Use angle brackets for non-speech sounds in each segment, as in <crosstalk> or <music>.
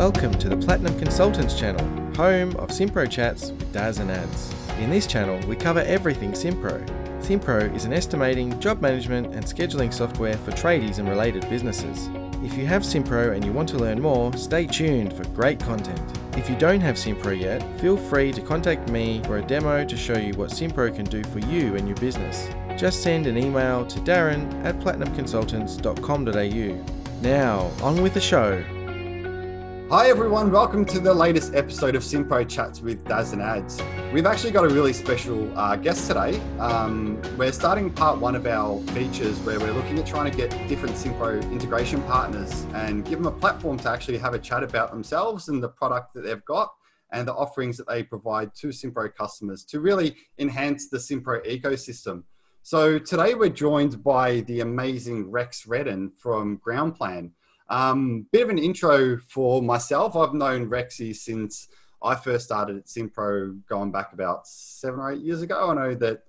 Welcome to the Platinum Consultants channel, home of Simpro Chats with Daz and Ads. In this channel, we cover everything Simpro. Simpro is an estimating, job management, and scheduling software for tradies and related businesses. If you have Simpro and you want to learn more, stay tuned for great content. If you don't have Simpro yet, feel free to contact me for a demo to show you what Simpro can do for you and your business. Just send an email to darren at platinumconsultants.com.au. Now, on with the show. Hi everyone, welcome to the latest episode of Simpro Chats with Daz and Ads. We've actually got a really special uh, guest today. Um, we're starting part one of our features where we're looking at trying to get different Simpro integration partners and give them a platform to actually have a chat about themselves and the product that they've got and the offerings that they provide to Simpro customers to really enhance the Simpro ecosystem. So today we're joined by the amazing Rex Redden from Groundplan. Um, bit of an intro for myself. I've known Rexy since I first started at Simpro going back about seven or eight years ago. I know that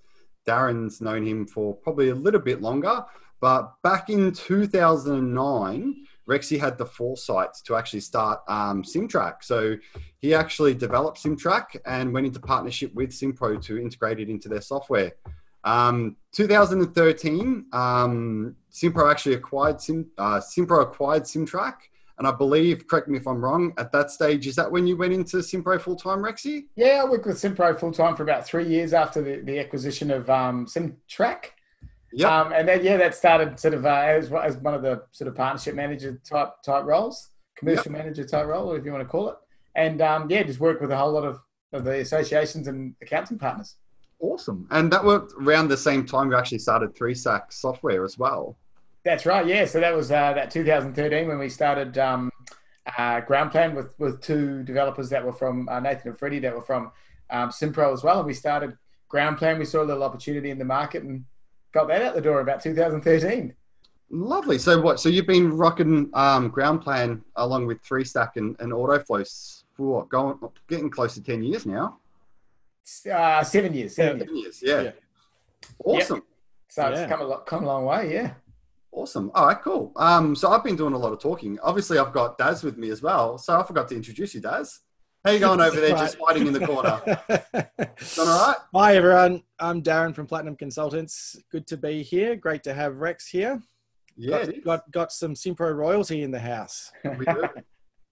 Darren's known him for probably a little bit longer, but back in 2009, Rexy had the foresight to actually start um, SimTrack. So he actually developed SimTrack and went into partnership with Simpro to integrate it into their software. Um, 2013, um, Simpro actually acquired Sim, uh, Simpro acquired SimTrack, and I believe, correct me if I'm wrong, at that stage, is that when you went into Simpro full time, Rexy? Yeah, I worked with Simpro full time for about three years after the, the acquisition of um, SimTrack. Yeah, um, and then yeah, that started sort of uh, as, as one of the sort of partnership manager type type roles, commercial yep. manager type role, if you want to call it. And um, yeah, just work with a whole lot of, of the associations and accounting partners. Awesome. And that worked around the same time you actually started 3Stack software as well. That's right. Yeah. So that was uh, that 2013 when we started um, uh, Groundplan with, with two developers that were from uh, Nathan and Freddie that were from um, Simpro as well. And we started ground plan. We saw a little opportunity in the market and got that out the door about 2013. Lovely. So what? So you've been rocking um, Groundplan along with Three Stack and, and Autoflow for what? Going getting close to 10 years now. Uh, seven years. Seven, seven years. Yeah. yeah. Awesome. Yep. So yeah. it's come a lot, come a long way. Yeah. Awesome. All right, cool. Um, so I've been doing a lot of talking. Obviously, I've got Daz with me as well. So I forgot to introduce you, Daz. How you <laughs> going over there, right. just hiding in the corner? <laughs> Done all right? Hi, everyone. I'm Darren from Platinum Consultants. Good to be here. Great to have Rex here. Yeah, got, got, got some Simpro royalty in the house. <laughs> We do.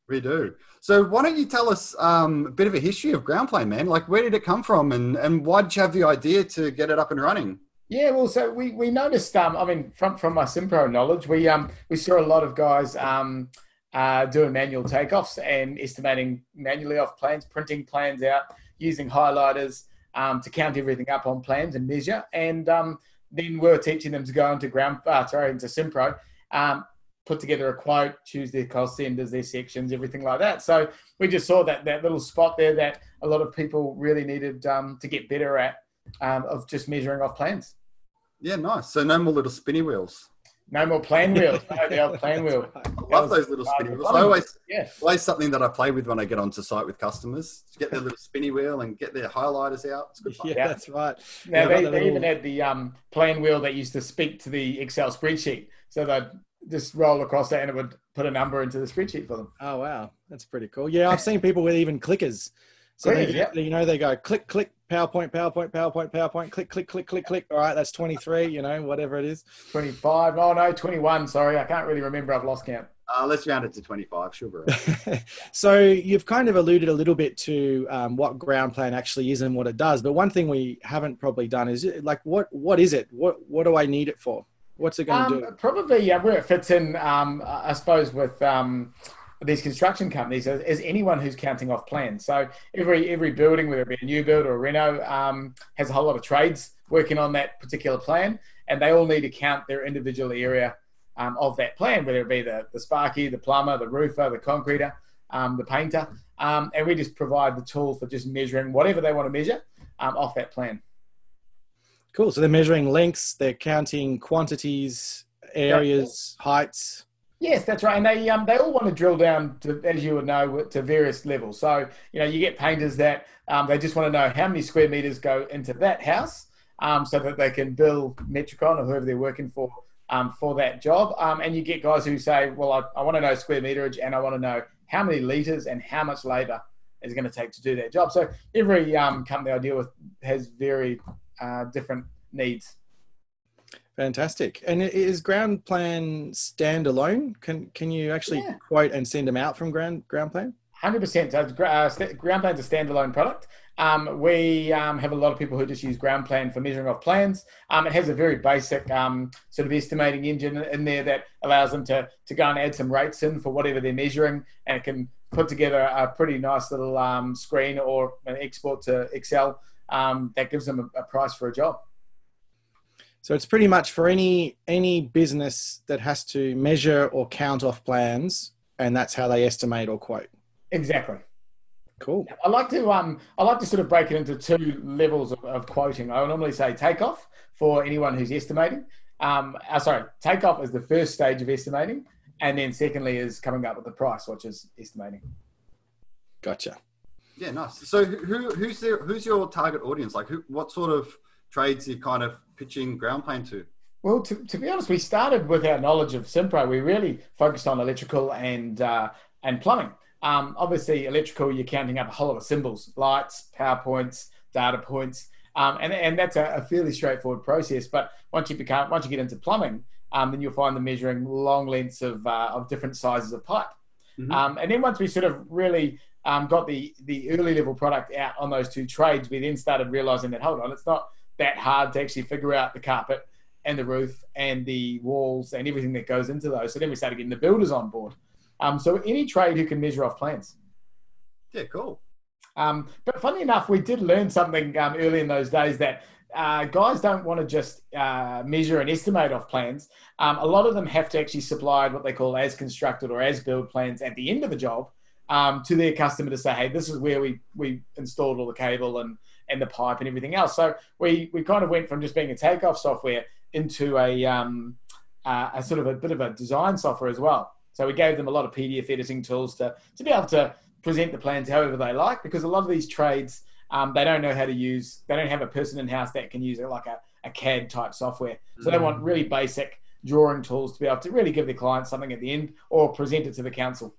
We do. So why don't you tell us um, a bit of a history of Groundplan, man? Like where did it come from and, and why did you have the idea to get it up and running? Yeah, well, so we, we noticed, um, I mean, from, from my Simpro knowledge, we, um, we saw a lot of guys um, uh, doing manual takeoffs and estimating manually off plans, printing plans out, using highlighters um, to count everything up on plans and measure. And um, then we are teaching them to go into ground, uh, sorry, into Simpro um, put together a quote, choose their cost centers, their sections, everything like that. So we just saw that that little spot there that a lot of people really needed um, to get better at um, of just measuring off plans. Yeah, nice. So no more little spinny wheels. No more plan wheels. No, the old plan wheel. <laughs> I love those little spinny wheels. I always, yeah. always something that I play with when I get onto site with customers. To get their little spinny wheel and get their highlighters out. It's good fun. Yeah, that's right. Now yeah, they, they little... even had the um, plan wheel that used to speak to the Excel spreadsheet. So they'd just roll across that and it would put a number into the spreadsheet for them. Oh wow, that's pretty cool. Yeah, I've seen people with even clickers. So they, yep. you know they go click click PowerPoint PowerPoint PowerPoint PowerPoint click click click click click. All right, that's twenty three. You know whatever it is. Twenty five. Oh no, twenty one. Sorry, I can't really remember. I've lost count. Uh, let's round it to 25, sure. <laughs> so you've kind of alluded a little bit to um, what Groundplan actually is and what it does, but one thing we haven't probably done is like what what is it? What what do I need it for? What's it going to um, do? Probably, yeah, where it fits in, um, I suppose, with um, these construction companies is anyone who's counting off plans. So every every building, whether it be a new build or a reno, um, has a whole lot of trades working on that particular plan, and they all need to count their individual area um, of that plan, whether it be the, the sparky, the plumber, the roofer, the concreter, um, the painter, and we just provide the tool for just measuring whatever they want to measure off that plan. Cool. So they're measuring lengths, they're counting quantities, areas, yep. heights. Yes, that's right. And they um, they all want to drill down to, as you would know, to various levels. So you know, you get painters that um, they just want to know how many square meters go into that house, um, so that they can bill Metricon or whoever they're working for um, for that job. Um, and you get guys who say, well, I, I want to know square meterage and I want to know how many liters and how much labor is going to take to do that job. So every um, company I deal with has very uh, different needs. Fantastic. And is Ground Plan standalone? Can can you actually yeah. quote and send them out from Ground Ground Plan? Hundred percent. So uh, Ground Plan's a standalone product. Um, we um, have a lot of people who just use Ground Plan for measuring off plans. Um, it has a very basic um, sort of estimating engine in there that allows them to to go and add some rates in for whatever they're measuring, and it can put together a pretty nice little um, screen or an export to Excel um, that gives them a, a price for a job. So it's pretty much for any any business that has to measure or count off plans, and that's how they estimate or quote. Exactly. Cool. I like to um I like to sort of break it into two levels of, of quoting. I would normally say takeoff for anyone who's estimating. Um, uh, sorry, takeoff is the first stage of estimating, and then secondly is coming up with the price, which is estimating. Gotcha. Yeah, nice. So who who's there? Who's your target audience? Like, who? What sort of trades you're kind of pitching ground plan to? Well, to, to be honest, we started with our knowledge of Simpro. We really focused on electrical and uh, and plumbing. Um, obviously, electrical, you're counting up a whole lot of symbols, lights, power points, data points, um, and, and that's a, a, fairly straightforward process. But once you become once you get into plumbing, um, then you'll find the measuring long lengths of, uh, of different sizes of pipe. Mm-hmm. Um, and then once we sort of really um, got the the early level product out on those two trades, we then started realizing that hold on, it's not that hard to actually figure out the carpet and the roof and the walls and everything that goes into those. So then we started getting the builders on board. Um, so any trade who can measure off plans. Yeah, cool. Um, but funny enough, we did learn something um, early in those days that uh, guys don't want to just uh, measure and estimate off plans. Um, a lot of them have to actually supply what they call as constructed or as build plans at the end of the job um, to their customer to say, hey, this is where we, we installed all the cable and and the pipe and everything else. So we we kind of went from just being a takeoff software into a um, uh, a sort of a bit of a design software as well. So we gave them a lot of PDF editing tools to to be able to present the plans however they like because a lot of these trades um, they don't know how to use they don't have a person in house that can use it like a, a CAD type software. So mm. they want really basic drawing tools to be able to really give the client something at the end or present it to the council.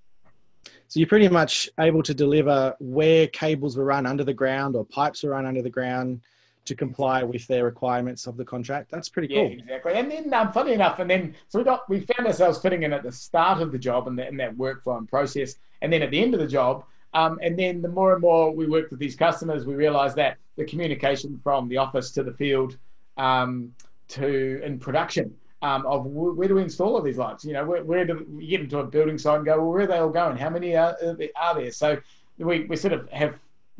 So you're pretty much able to deliver where cables were run under the ground or pipes were run under the ground to comply with their requirements of the contract. That's pretty cool. Yeah, exactly. And then, um, funny enough, and then so we got we found ourselves fitting in at the start of the job and, and that workflow and process, and then at the end of the job. Um, and then the more and more we worked with these customers, we realised that the communication from the office to the field um, to in production um, of where do we install all these lights? You know, where, where do we get into a building site and go, well, where are they all going? How many are, are there? So we, we sort of have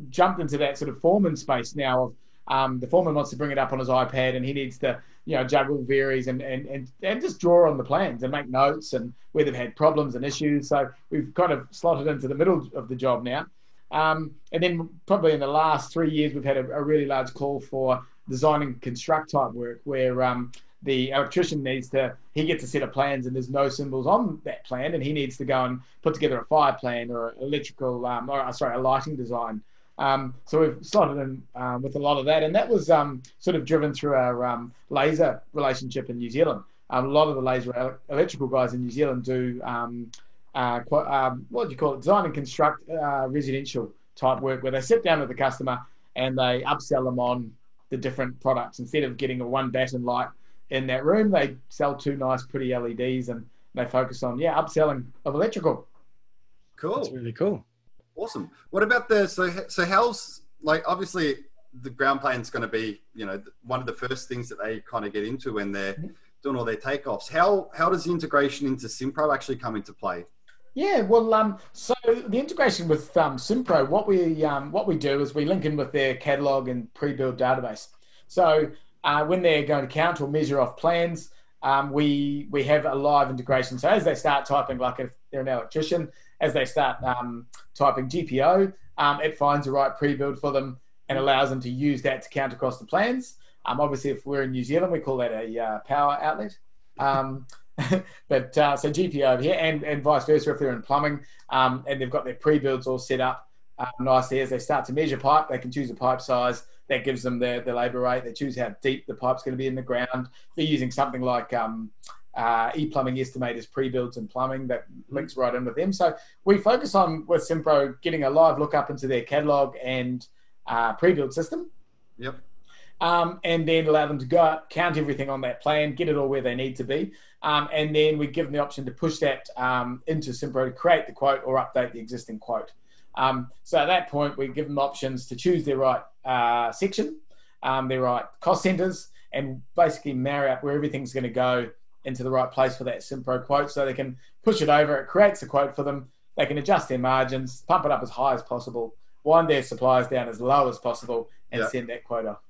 jumped into that sort of foreman space now of um, the foreman wants to bring it up on his iPad and he needs to, you know, juggle varies and, and, and, and just draw on the plans and make notes and where they've had problems and issues. So we've kind of slotted into the middle of the job now. Um, and then probably in the last three years, we've had a, a really large call for design and construct type work where um, the electrician needs to he gets a set of plans and there's no symbols on that plan and he needs to go and put together a fire plan or electrical um, or uh, sorry a lighting design. Um, so we've slotted in um, with a lot of that and that was um, sort of driven through our um, laser relationship in New Zealand. Um, a lot of the laser electrical guys in New Zealand do uh, what do you call it? Design and construct uh, residential type work where they sit down with the customer and they upsell them on the different products. Instead of getting a one batten light in that room. They sell two nice, pretty LEDs, and they focus on yeah upselling of electrical. Cool. That's really cool. Awesome. What about the so so how's like obviously the ground plan is going to be you know one of the first things that they kind of get into when they're mm-hmm. doing all their takeoffs. How how does the integration into Simpro actually come into play? Yeah, well, um, so the integration with um, Simpro, what we um, what we do is we link in with their catalog and pre-built database. So uh, when they're going to count or measure off plans, um, we we have a live integration. So as they start typing, like if they're an electrician, as they start um, typing GPO, um, it finds the right pre-build for them and allows them to use that to count across the plans. Um, obviously, if we're in New Zealand, we call that a uh, power outlet. Um, <laughs> but uh, so GPO over here, and, and vice versa if they're in plumbing, um, and they've got their pre-builds all set up nicely. As they start to measure pipe, they can choose a pipe size that gives them their, their labour rate. They choose how deep the pipe's going to be in the ground. They're using something like um, uh, e-plumbing estimators, pre-builds and plumbing that links right in with them. So we focus on with Simpro getting a live look up into their catalog and uh, pre-build system. Yep. Um, and then allow them to go out, count everything on that plan, get it all where they need to be. Um, and then we give them the option to push that um, into Simpro to create the quote or update the existing quote. Um, so at that point, we give them options to choose their right uh, section, um, their right cost centers, and basically marry up where everything's going to go into the right place for that Simpro quote so they can push it over. It creates a quote for them. They can adjust their margins, pump it up as high as possible, wind their supplies down as low as possible, and Yeah. send that quote off.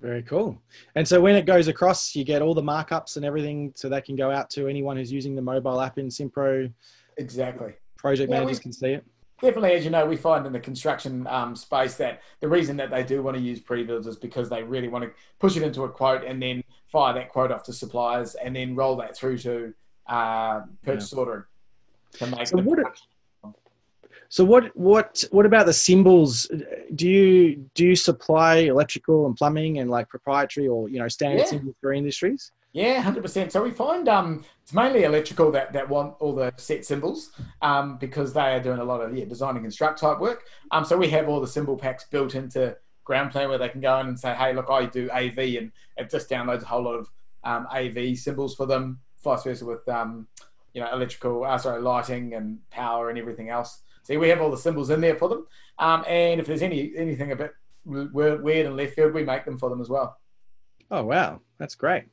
Very cool. And so when it goes across, you get all the markups and everything, so that can go out to anyone who's using the mobile app in Simpro. Exactly. Project Yeah, managers we- can see it. Definitely, as you know, we find in the construction um, space that the reason that they do want to use pre-builds is because they really want to push it into a quote and then fire that quote off to suppliers and then roll that through to uh, purchase order to make So what. So what what what about the symbols? Do you do you supply electrical and plumbing and like proprietary or you know standard Yeah. symbols for industries? Yeah, hundred percent. So we find um, it's mainly electrical that, that want all the set symbols um, because they are doing a lot of yeah design and construct type work. Um, so we have all the symbol packs built into Ground Plan where they can go in and say, hey, look, I do AV, and it just downloads a whole lot of um, AV symbols for them. Vice versa with um, you know electrical, uh, sorry, lighting and power and everything else. So we have all the symbols in there for them. Um, and if there's any anything a bit weird weird and left field, we make them for them as well. Oh wow, that's great.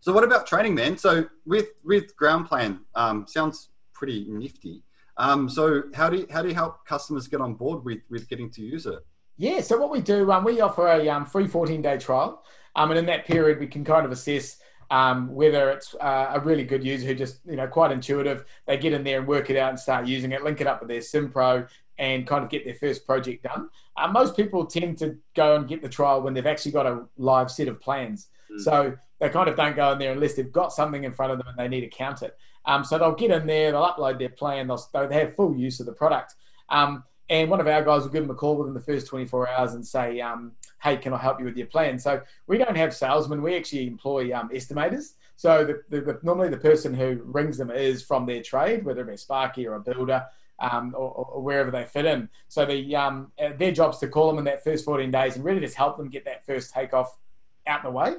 So what about training, man? So with with ground plan, um, sounds pretty nifty. Um, so how do you, how do you help customers get on board with with getting to use it? Yeah, so what we do, um, we offer a um, free 14 day trial. Um, and in that period, we can kind of assess um, whether it's uh, a really good user who just, you know, quite intuitive. They get in there and work it out and start using it, link it up with their SimPro and kind of get their first project done. Uh, most people tend to go and get the trial when they've actually got a live set of plans. Mm. So they kind of don't go in there unless they've got something in front of them and they need to count it. Um, so they'll get in there, they'll upload their plan, they'll, they'll have full use of the product. Um, and one of our guys will give them a call within the first 24 hours and say, um, "Hey, can I help you with your plan?" So we don't have salesmen; we actually employ um, estimators. So the, the, the, normally the person who rings them is from their trade, whether it be a Sparky or a builder, um, or, or wherever they fit in. So the um, their job's to call them in that first 14 days and really just help them get that first takeoff out the way.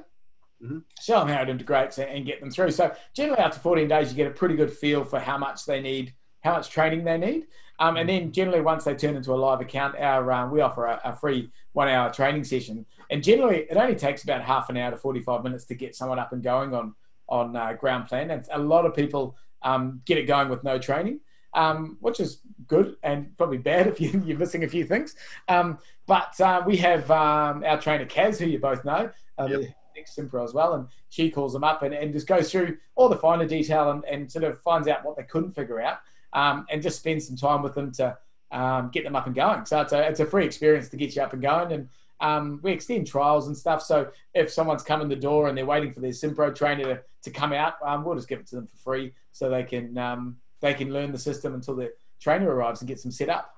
Mhm. Show them how it integrates and, and get them through. So generally, after 14 days, you get a pretty good feel for how much they need, how much training they need. Um, and then generally, once they turn into a live account, our um, we offer a, a free one-hour training session. And generally, it only takes about half an hour to 45 minutes to get someone up and going on on uh, ground plan. And a lot of people um, get it going with no training, um, which is good and probably bad <laughs> if you, you're missing a few things. Um, but uh, we have um, our trainer Kaz, who you both know, uh, Yep. The Simpro as well, and she calls them up and, and just goes through all the finer detail and, and sort of finds out what they couldn't figure out um, and just spend some time with them to um, get them up and going. So it's a, it's a free experience to get you up and going. And um, we extend trials and stuff. So if someone's come in the door and they're waiting for their Simpro trainer to, to come out, um, we'll just give it to them for free so they can um, they can learn the system until the trainer arrives and gets them set up.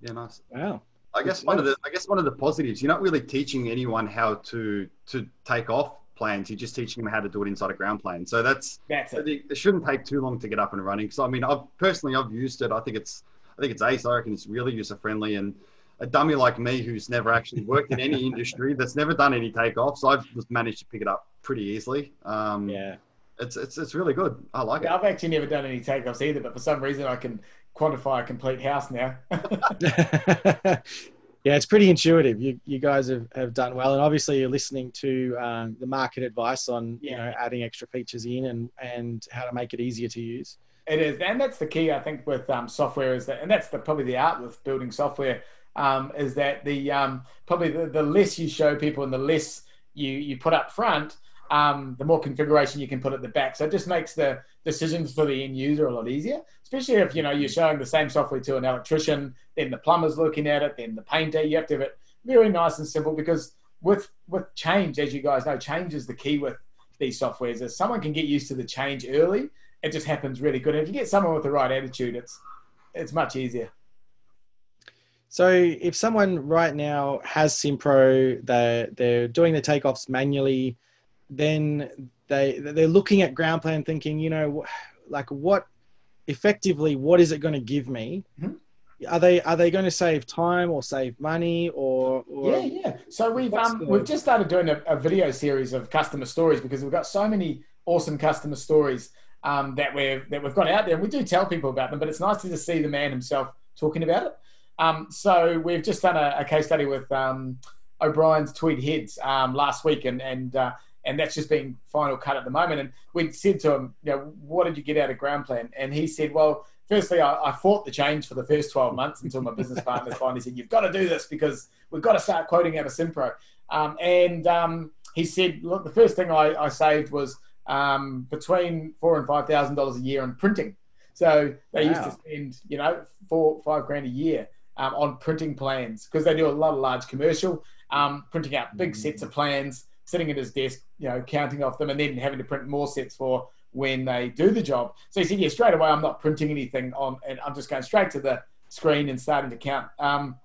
Yeah, nice. Wow. I guess one of the I guess one of the positives, you're not really teaching anyone how to to take off planes. You're just teaching them how to do it inside a ground plan. So that's That's I it. it shouldn't take too long to get up and running. So I mean, I've personally I've used it. I think it's I think it's ace. I reckon it's really user friendly and a dummy like me who's never actually worked in any <laughs> industry that's never done any takeoffs, I've just managed to pick it up pretty easily. Um, Yeah. it's it's it's really good. I like it. I've actually never done any takeoffs either, but for some reason I can quantify a complete house now. <laughs> <laughs> yeah, it's pretty intuitive. You you guys have, have done well, and obviously you're listening to um, the market advice on you Yeah. know adding extra features in and and how to make it easier to use. It is, and that's the key I think with um, software is that, and that's the probably the art with building software um, is that the um, probably the, the less you show people and the less you you put up front, um, the more configuration you can put at the back. So it just makes the decisions for the end user a lot easier, especially if you know you're showing the same software to an electrician, then the plumber's looking at it, then the painter. You have to have it very nice and simple because with with change, as you guys know, change is the key with these softwares. If someone can get used to the change early, it just happens really good. And if you get someone with the right attitude, it's it's much easier. So if someone right now has Simpro, they're they're doing the takeoffs manually, then they they're looking at ground plan thinking, you know, like what effectively what is it going to give me? Mhm. Are they are they going to save time or save money or, or Yeah, yeah. So we've um the- we've just started doing a, a video series of customer stories because we've got so many awesome customer stories um, that we've that we've got out there. And we do tell people about them, but it's nice to just see the man himself talking about it. Um, so we've just done a, a case study with um, O'Brien's Tweed Heads um, last week, and and uh, and that's just being final cut at the moment. And we said to him, you know, what did you get out of ground plan? And he said, well, firstly, I, I fought the change for the first 12 months until my business <laughs> partners finally said, you've got to do this because we've got to start quoting out of Simpro. Um, and um, he said, look, the first thing I, I saved was um, between four and five thousand dollars a year on printing. So they used to spend, you know, four five grand a year um, on printing plans because they do a lot of large commercial, um, printing out big sets of plans, sitting at his desk, you know, counting off them, and then having to print more sets for when they do the job. So he said, yeah, straight away, I'm not printing anything on, and I'm just going straight to the screen and starting to count. Um,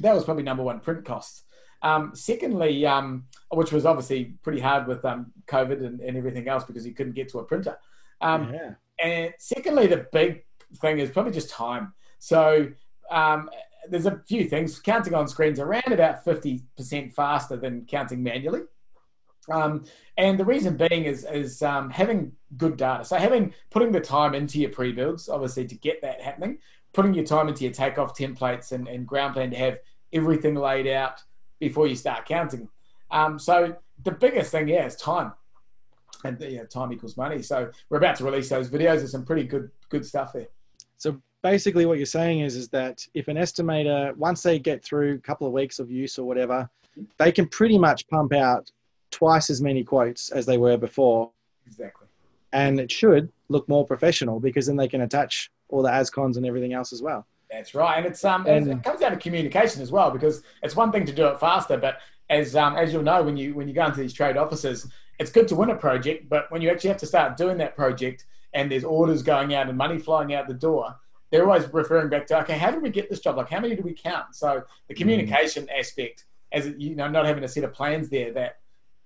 that was probably number one print costs. Um, secondly, um, which was obviously pretty hard with um, COVID and, and everything else because you couldn't get to a printer. Um, yeah. and secondly, the big thing is probably just time. So um, there's a few things. Counting on screens around about 50% faster than counting manually. Um, and the reason being is, is um, having good data. So having putting the time into your pre-builds, obviously to get that happening, putting your time into your takeoff templates and, and ground plan to have everything laid out before you start counting. Um, so the biggest thing, yeah, is time. And yeah, time equals money. So we're about to release those videos. There's some pretty good good stuff there. So basically, what you're saying is is that if an estimator, once they get through a couple of weeks of use or whatever, they can pretty much pump out twice as many quotes as they were before, Exactly. and it should look more professional because then they can attach all the ASCONs and everything else as well. That's right, and it's um, and it comes down to communication as well because it's one thing to do it faster, but as um, as you'll know when you when you go into these trade offices, it's good to win a project, but when you actually have to start doing that project and there's orders going out and money flying out the door, they're always referring back to okay, how did we get this job? Like how many do we count? So the communication aspect, as you know, not having a set of plans there that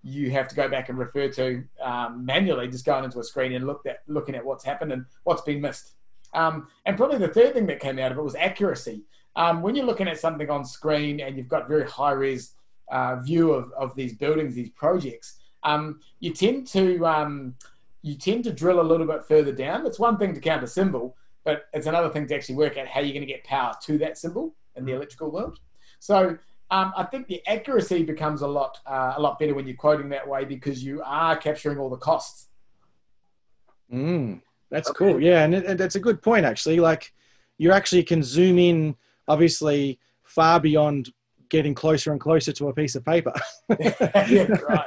you have to go back and refer to um, manually, just going into a screen and look at looking at what's happened and what's been missed. Um, and probably the third thing that came out of it was accuracy. Um, when you're looking at something on screen and you've got very high res uh, view of, of these buildings, these projects, um, you tend to um, you tend to drill a little bit further down. It's one thing to count a symbol, but it's another thing to actually work out how you're going to get power to that symbol in the electrical world. So um, I think the accuracy becomes a lot uh, a lot better when you're quoting that way because you are capturing all the costs. Mm, that's Okay. cool. Yeah, and, it, and that's a good point actually. Like, you actually can zoom in, obviously, far beyond getting closer and closer to a piece of paper. <laughs> yeah, right.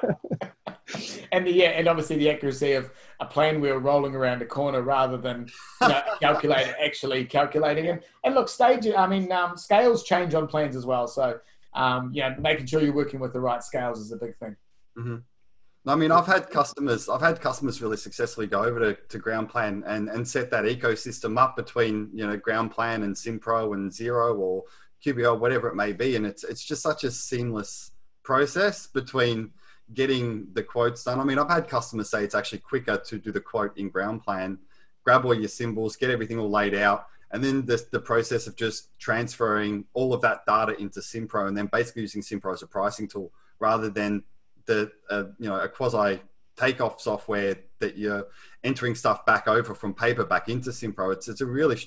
and the, yeah, and obviously the accuracy of a plan wheel rolling around a corner rather than you know, calculator actually calculating it. And look, stage. I mean, um, scales change on planes as well. So, um, yeah, making sure you're working with the right scales is a big thing. I mean, I've had customers, I've had customers really successfully go over to, to ground plan and, and set that ecosystem up between, you know, ground plan and Simpro and Xero or QBO, whatever it may be. And it's, it's just such a seamless process between getting the quotes done. I mean, I've had customers say it's actually quicker to do the quote in ground plan, grab all your symbols, get everything all laid out. And then the, the process of just transferring all of that data into Simpro and then basically using Simpro as a pricing tool rather than the uh, you know a quasi takeoff software that you're entering stuff back over from paper back into Simpro. It's it's a really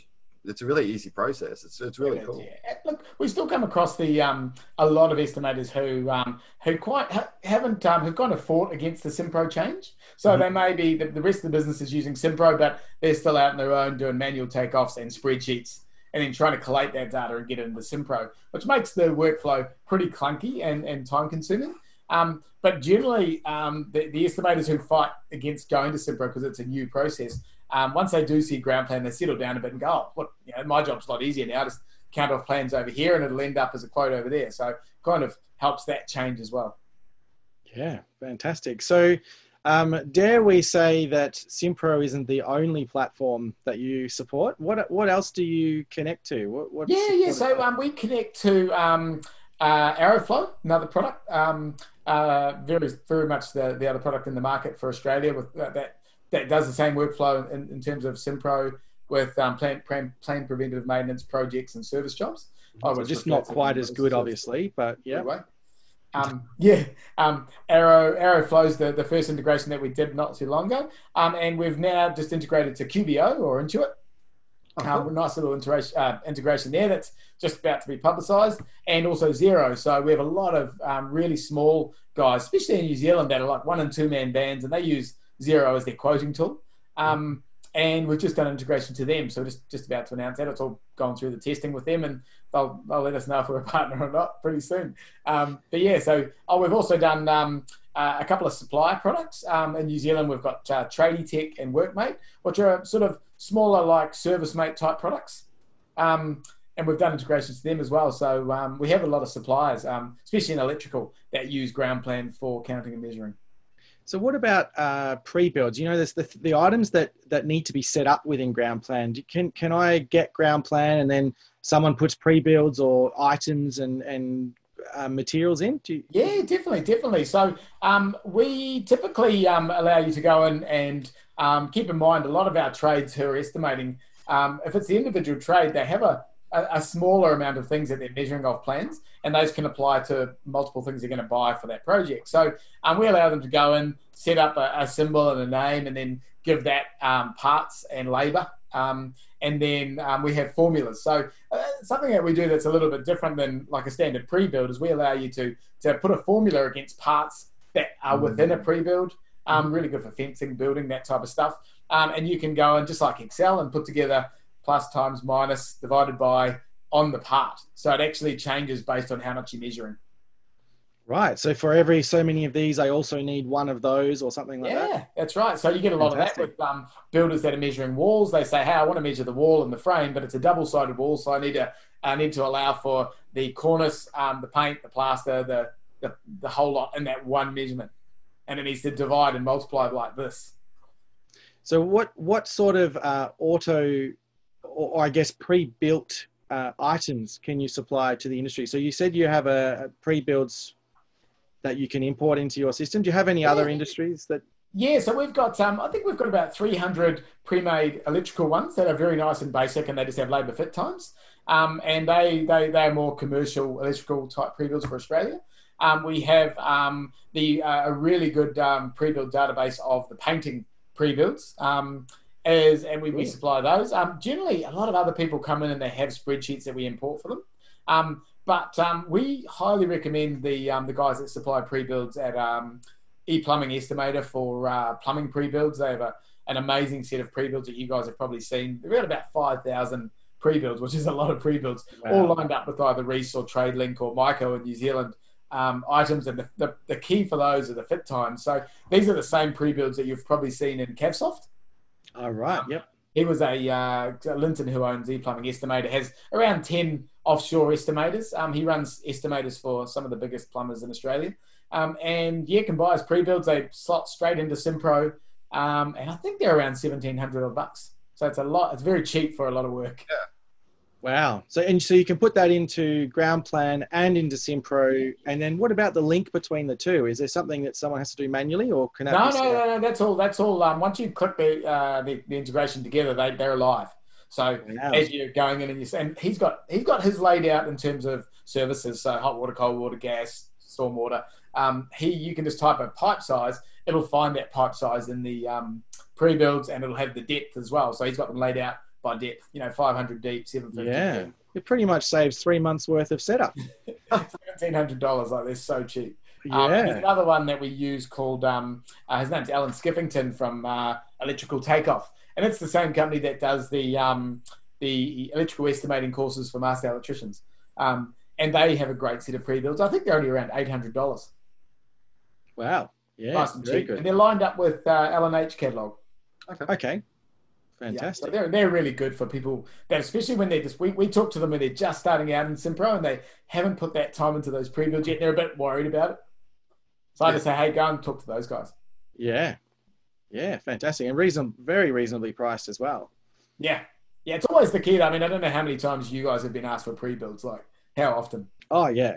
it's a really easy process. It's it's really cool. Yeah. Look, we still come across the um, a lot of estimators who um, who quite ha- haven't um, who've kind of fought against the Simpro change. So Mhm. they may be the, the rest of the business is using Simpro, but they're still out on their own doing manual takeoffs and spreadsheets, and then trying to collate that data and get it into Simpro, which makes the workflow pretty clunky and, and time consuming. Um, but generally, um, the, the estimators who fight against going to Simpro because it's a new process, um, once they do see ground plan, they settle down a bit and go, oh, look, you know, my job's a lot easier now. Just count off plans over here and it'll end up as a quote over there. So kind of helps that change as well. Yeah, fantastic. So, um, dare we say that Simpro isn't the only platform that you support? What what else do you connect to? What, what's, Yeah, yeah. So um, we connect to um, uh, AroFlo, another product. Um, uh, very very much the, the other product in the market for Australia with uh, that that does the same workflow in, in terms of Simpro with um, plant, plant, plant preventative maintenance projects and service jobs. So just not quite as good, obviously, but yeah. Um, yeah, um, Arrow AroFlo's the, the first integration that we did not too long ago, um, and we've now just integrated to QBO or Intuit. Uh, nice little integration, uh, integration there that's just about to be publicised, and also Xero. So we have a lot of um, really small guys, especially in New Zealand, that are like one and two man bands, and they use Xero as their quoting tool. Um, and we've just done integration to them. So we're just just about to announce that. It's all going through the testing with them, and they'll they'll let us know if we're a partner or not pretty soon. Um, but yeah, so oh, we've also done um, uh, a couple of supplier products um, in New Zealand. We've got uh, Tradie Tech and Workmate, which are sort of smaller like ServiceMate type products. Um, and we've done integrations to them as well. So um, we have a lot of suppliers, um, especially in electrical, that use GroundPlan for counting and measuring. So what about uh, pre-builds? You know, there's the, the items that, that need to be set up within GroundPlan. Can, can I get ground plan and then someone puts pre-builds or items and, and uh, materials in? You... Yeah, definitely, definitely. So um, we typically um, allow you to go in and um, keep in mind a lot of our trades who are estimating, um, if it's the individual trade, they have a, a, a, smaller amount of things that they're measuring off plans, and those can apply to multiple things they're going to buy for that project. So um, we allow them to go in, set up a, a symbol and a name, and then give that um, parts and labour. Um, and then um, we have formulas. So uh, something that we do that's a little bit different than like a standard pre-build is we allow you to to put a formula against parts that are within a pre-build. Um, really good for fencing, building, that type of stuff. Um, and you can go and just like Excel and put together plus times minus divided by on the part. So it actually changes based on how much you're measuring. Right. So for every so many of these, I also need one of those or something like yeah, that. Yeah, that's right. So you get a lot Fantastic. of that with um, builders that are measuring walls. They say, "Hey, I want to measure the wall and the frame, but it's a double-sided wall, so I need to I need to allow for the cornice, um, the paint, the plaster, the, the the whole lot in that one measurement, and it needs to divide and multiply like this." So what what sort of uh, auto, or, I guess pre-built uh, items can you supply to the industry? So you said you have a, a pre-builds that you can import into your system. Do you have any yeah. other industries that? Yeah, so we've got, um, I think we've got about 300 pre-made electrical ones that are very nice and basic, and they just have labour fit times. Um, and they, they they are more commercial electrical type pre-builds for Australia. Um, we have um, the uh, a really good um, pre-build database of the painting pre-builds. Um, as, and we, we supply those. Um, generally, a lot of other people come in and they have spreadsheets that we import for them. Um, but um, we highly recommend the um, the guys that supply pre-builds at um, ePlumbing Estimator for uh, plumbing pre-builds. They have a, an amazing set of pre-builds that you guys have probably seen. They've got about 5,000 pre-builds, which is a lot of pre-builds, wow. all lined up with either Reece or TradeLink or Mico in New Zealand. Um, items and the, the, the, key for those are the fit times. So these are the same pre-builds that you've probably seen in Cavsoft. All right. Um, yep. He was a uh, Linton who owns E Plumbing Estimator has around ten offshore estimators. Um, he runs estimators for some of the biggest plumbers in Australia. Um, and yeah, can buy his pre-builds. They slot straight into Simpro, um, and I think they're around seventeen hundred bucks. So it's a lot. It's very cheap for a lot of work. Yeah. Wow. So and so you can put that into ground plan and into Simpro. And then what about the link between the two? Is there something that someone has to do manually, or can that no, no, no, no, That's all. That's all. Um, once you click the, uh, the, the integration together, they they're live. So wow. as you're going in and you and he's got he's got his laid out in terms of services. So hot water, cold water, gas, storm water. Um, he you can just type a pipe size. It'll find that pipe size in the um, pre-builds, and it'll have the depth as well. So he's got them laid out by depth. You know, 500 deep, 750. Yeah, deep. it pretty much saves three months worth of setup. <laughs> $1,700. Like they're so cheap. Yeah. Um, there's another one that we use called um, uh, his name's Alan Skiffington from uh, Electrical Takeoff, and it's the same company that does the um, the electrical estimating courses for master electricians. Um, and they have a great set of pre-builds. I think they're only around eight hundred dollars. Wow! Yeah, nice and cheap, good. and they're lined up with uh, L&H catalog. Okay. Okay. Fantastic. Yeah, so they're, they're really good for people that, especially when they're just, we, we talk to them when they're just starting out in Simpro and they haven't put that time into those pre builds yet. They're a bit worried about it. So I just say, hey, go and talk to those guys. Yeah. Yeah. Fantastic. And reason, very reasonably priced as well. Yeah. Yeah. It's always the key. I mean, I don't know how many times you guys have been asked for pre builds. Like, how often? Oh, yeah.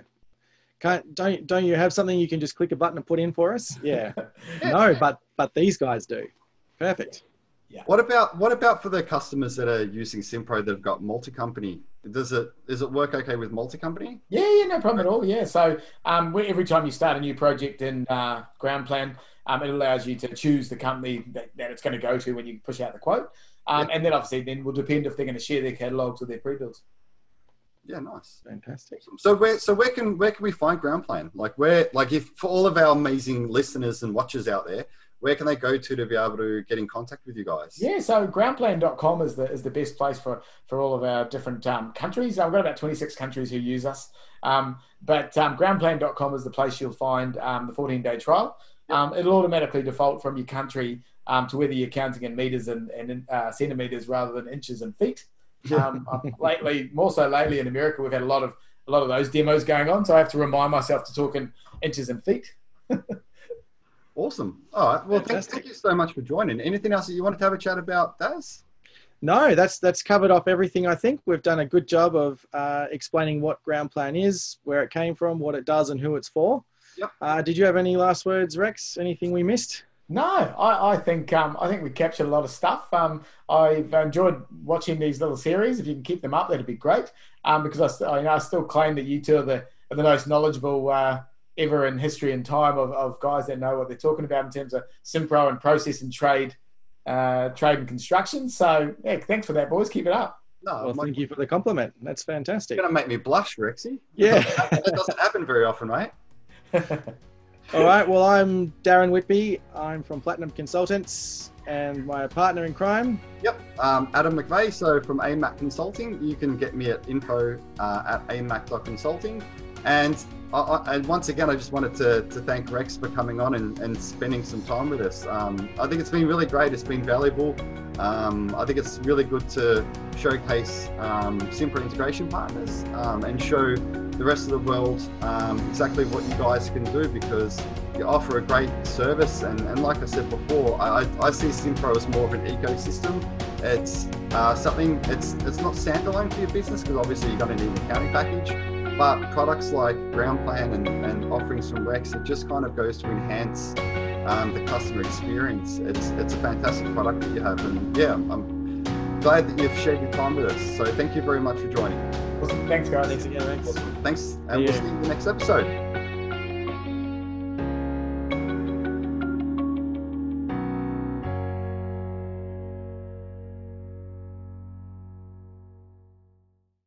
Can't, don't don't you have something you can just click a button and put in for us? Yeah. <laughs> no, but but these guys do. Perfect. What about what about for the customers that are using Simpro that've got multi-company? Does it does it work okay with multi-company? Yeah, yeah, no problem at all. Yeah, so um, every time you start a new project in uh, Ground Plan, um, it allows you to choose the company that, that it's going to go to when you push out the quote, um, and then obviously then will depend if they're going to share their catalogs or their pre-builds. Yeah, nice. Fantastic. So where so where can where can we find Ground Plan? Like where like if for all of our amazing listeners and watchers out there, where can they go to to be able to get in contact with you guys? Yeah, so groundplan.com is the is the best place for for all of our different um, countries. I've got about 26 countries who use us. Um, but um, groundplan.com is the place you'll find um, the 14 day trial. Um, it'll automatically default from your country um, to whether you're counting in meters and, and uh, centimeters rather than inches and feet. <laughs> Um, lately, more so lately in America, we've had a lot of a lot of those demos going on, so I have to remind myself to talk in inches and feet. <laughs> Awesome. All right. Well, thank, thank you so much for joining. Anything else that you wanted to have a chat about, Daz? No, that's that's covered off everything. I think we've done a good job of uh, explaining what ground plan is, where it came from, what it does, and who it's for. Yep. Uh, did you have any last words, Rex? Anything we missed? No, I, I think um, I think we captured a lot of stuff. Um, I've enjoyed watching these little series. If you can keep them up, that'd be great. Um, because I, I, you know, I still claim that you two are the are the most knowledgeable uh, ever in history and time of, of guys that know what they're talking about in terms of Simpro and process and trade, uh, trade and construction. So yeah, thanks for that, boys. Keep it up. No, Well, thank you for the compliment. That's fantastic. You're gonna make me blush, Rexy. Yeah. <laughs> that doesn't happen very often, mate. <laughs> All right. Well, I'm Darren Whitby. I'm from Platinum Consultants, and my partner in crime. Yep. Um, Adam McVeigh. So from AMAC Consulting, you can get me at info uh, at amac.consulting. And I, I, once again, I just wanted to, to thank Rex for coming on and, and spending some time with us. Um, I think it's been really great. It's been valuable. Um, I think it's really good to showcase um, Simpro integration partners um, and show the rest of the world um, exactly what you guys can do because you offer a great service. And, and like I said before, I, I I see Simpro as more of an ecosystem. It's uh, something, it's, it's not standalone for your business because obviously you're going to need an accounting package. But products like Ground Plan and, and offerings from Rex, it just kind of goes to enhance um, the customer experience. It's it's a fantastic product that you have, and yeah, I'm, I'm glad that you've shared your time with us. So thank you very much for joining. Awesome. Thanks, guys. Thanks again, Rex. Thanks, and Yeah. we'll see you in the next episode.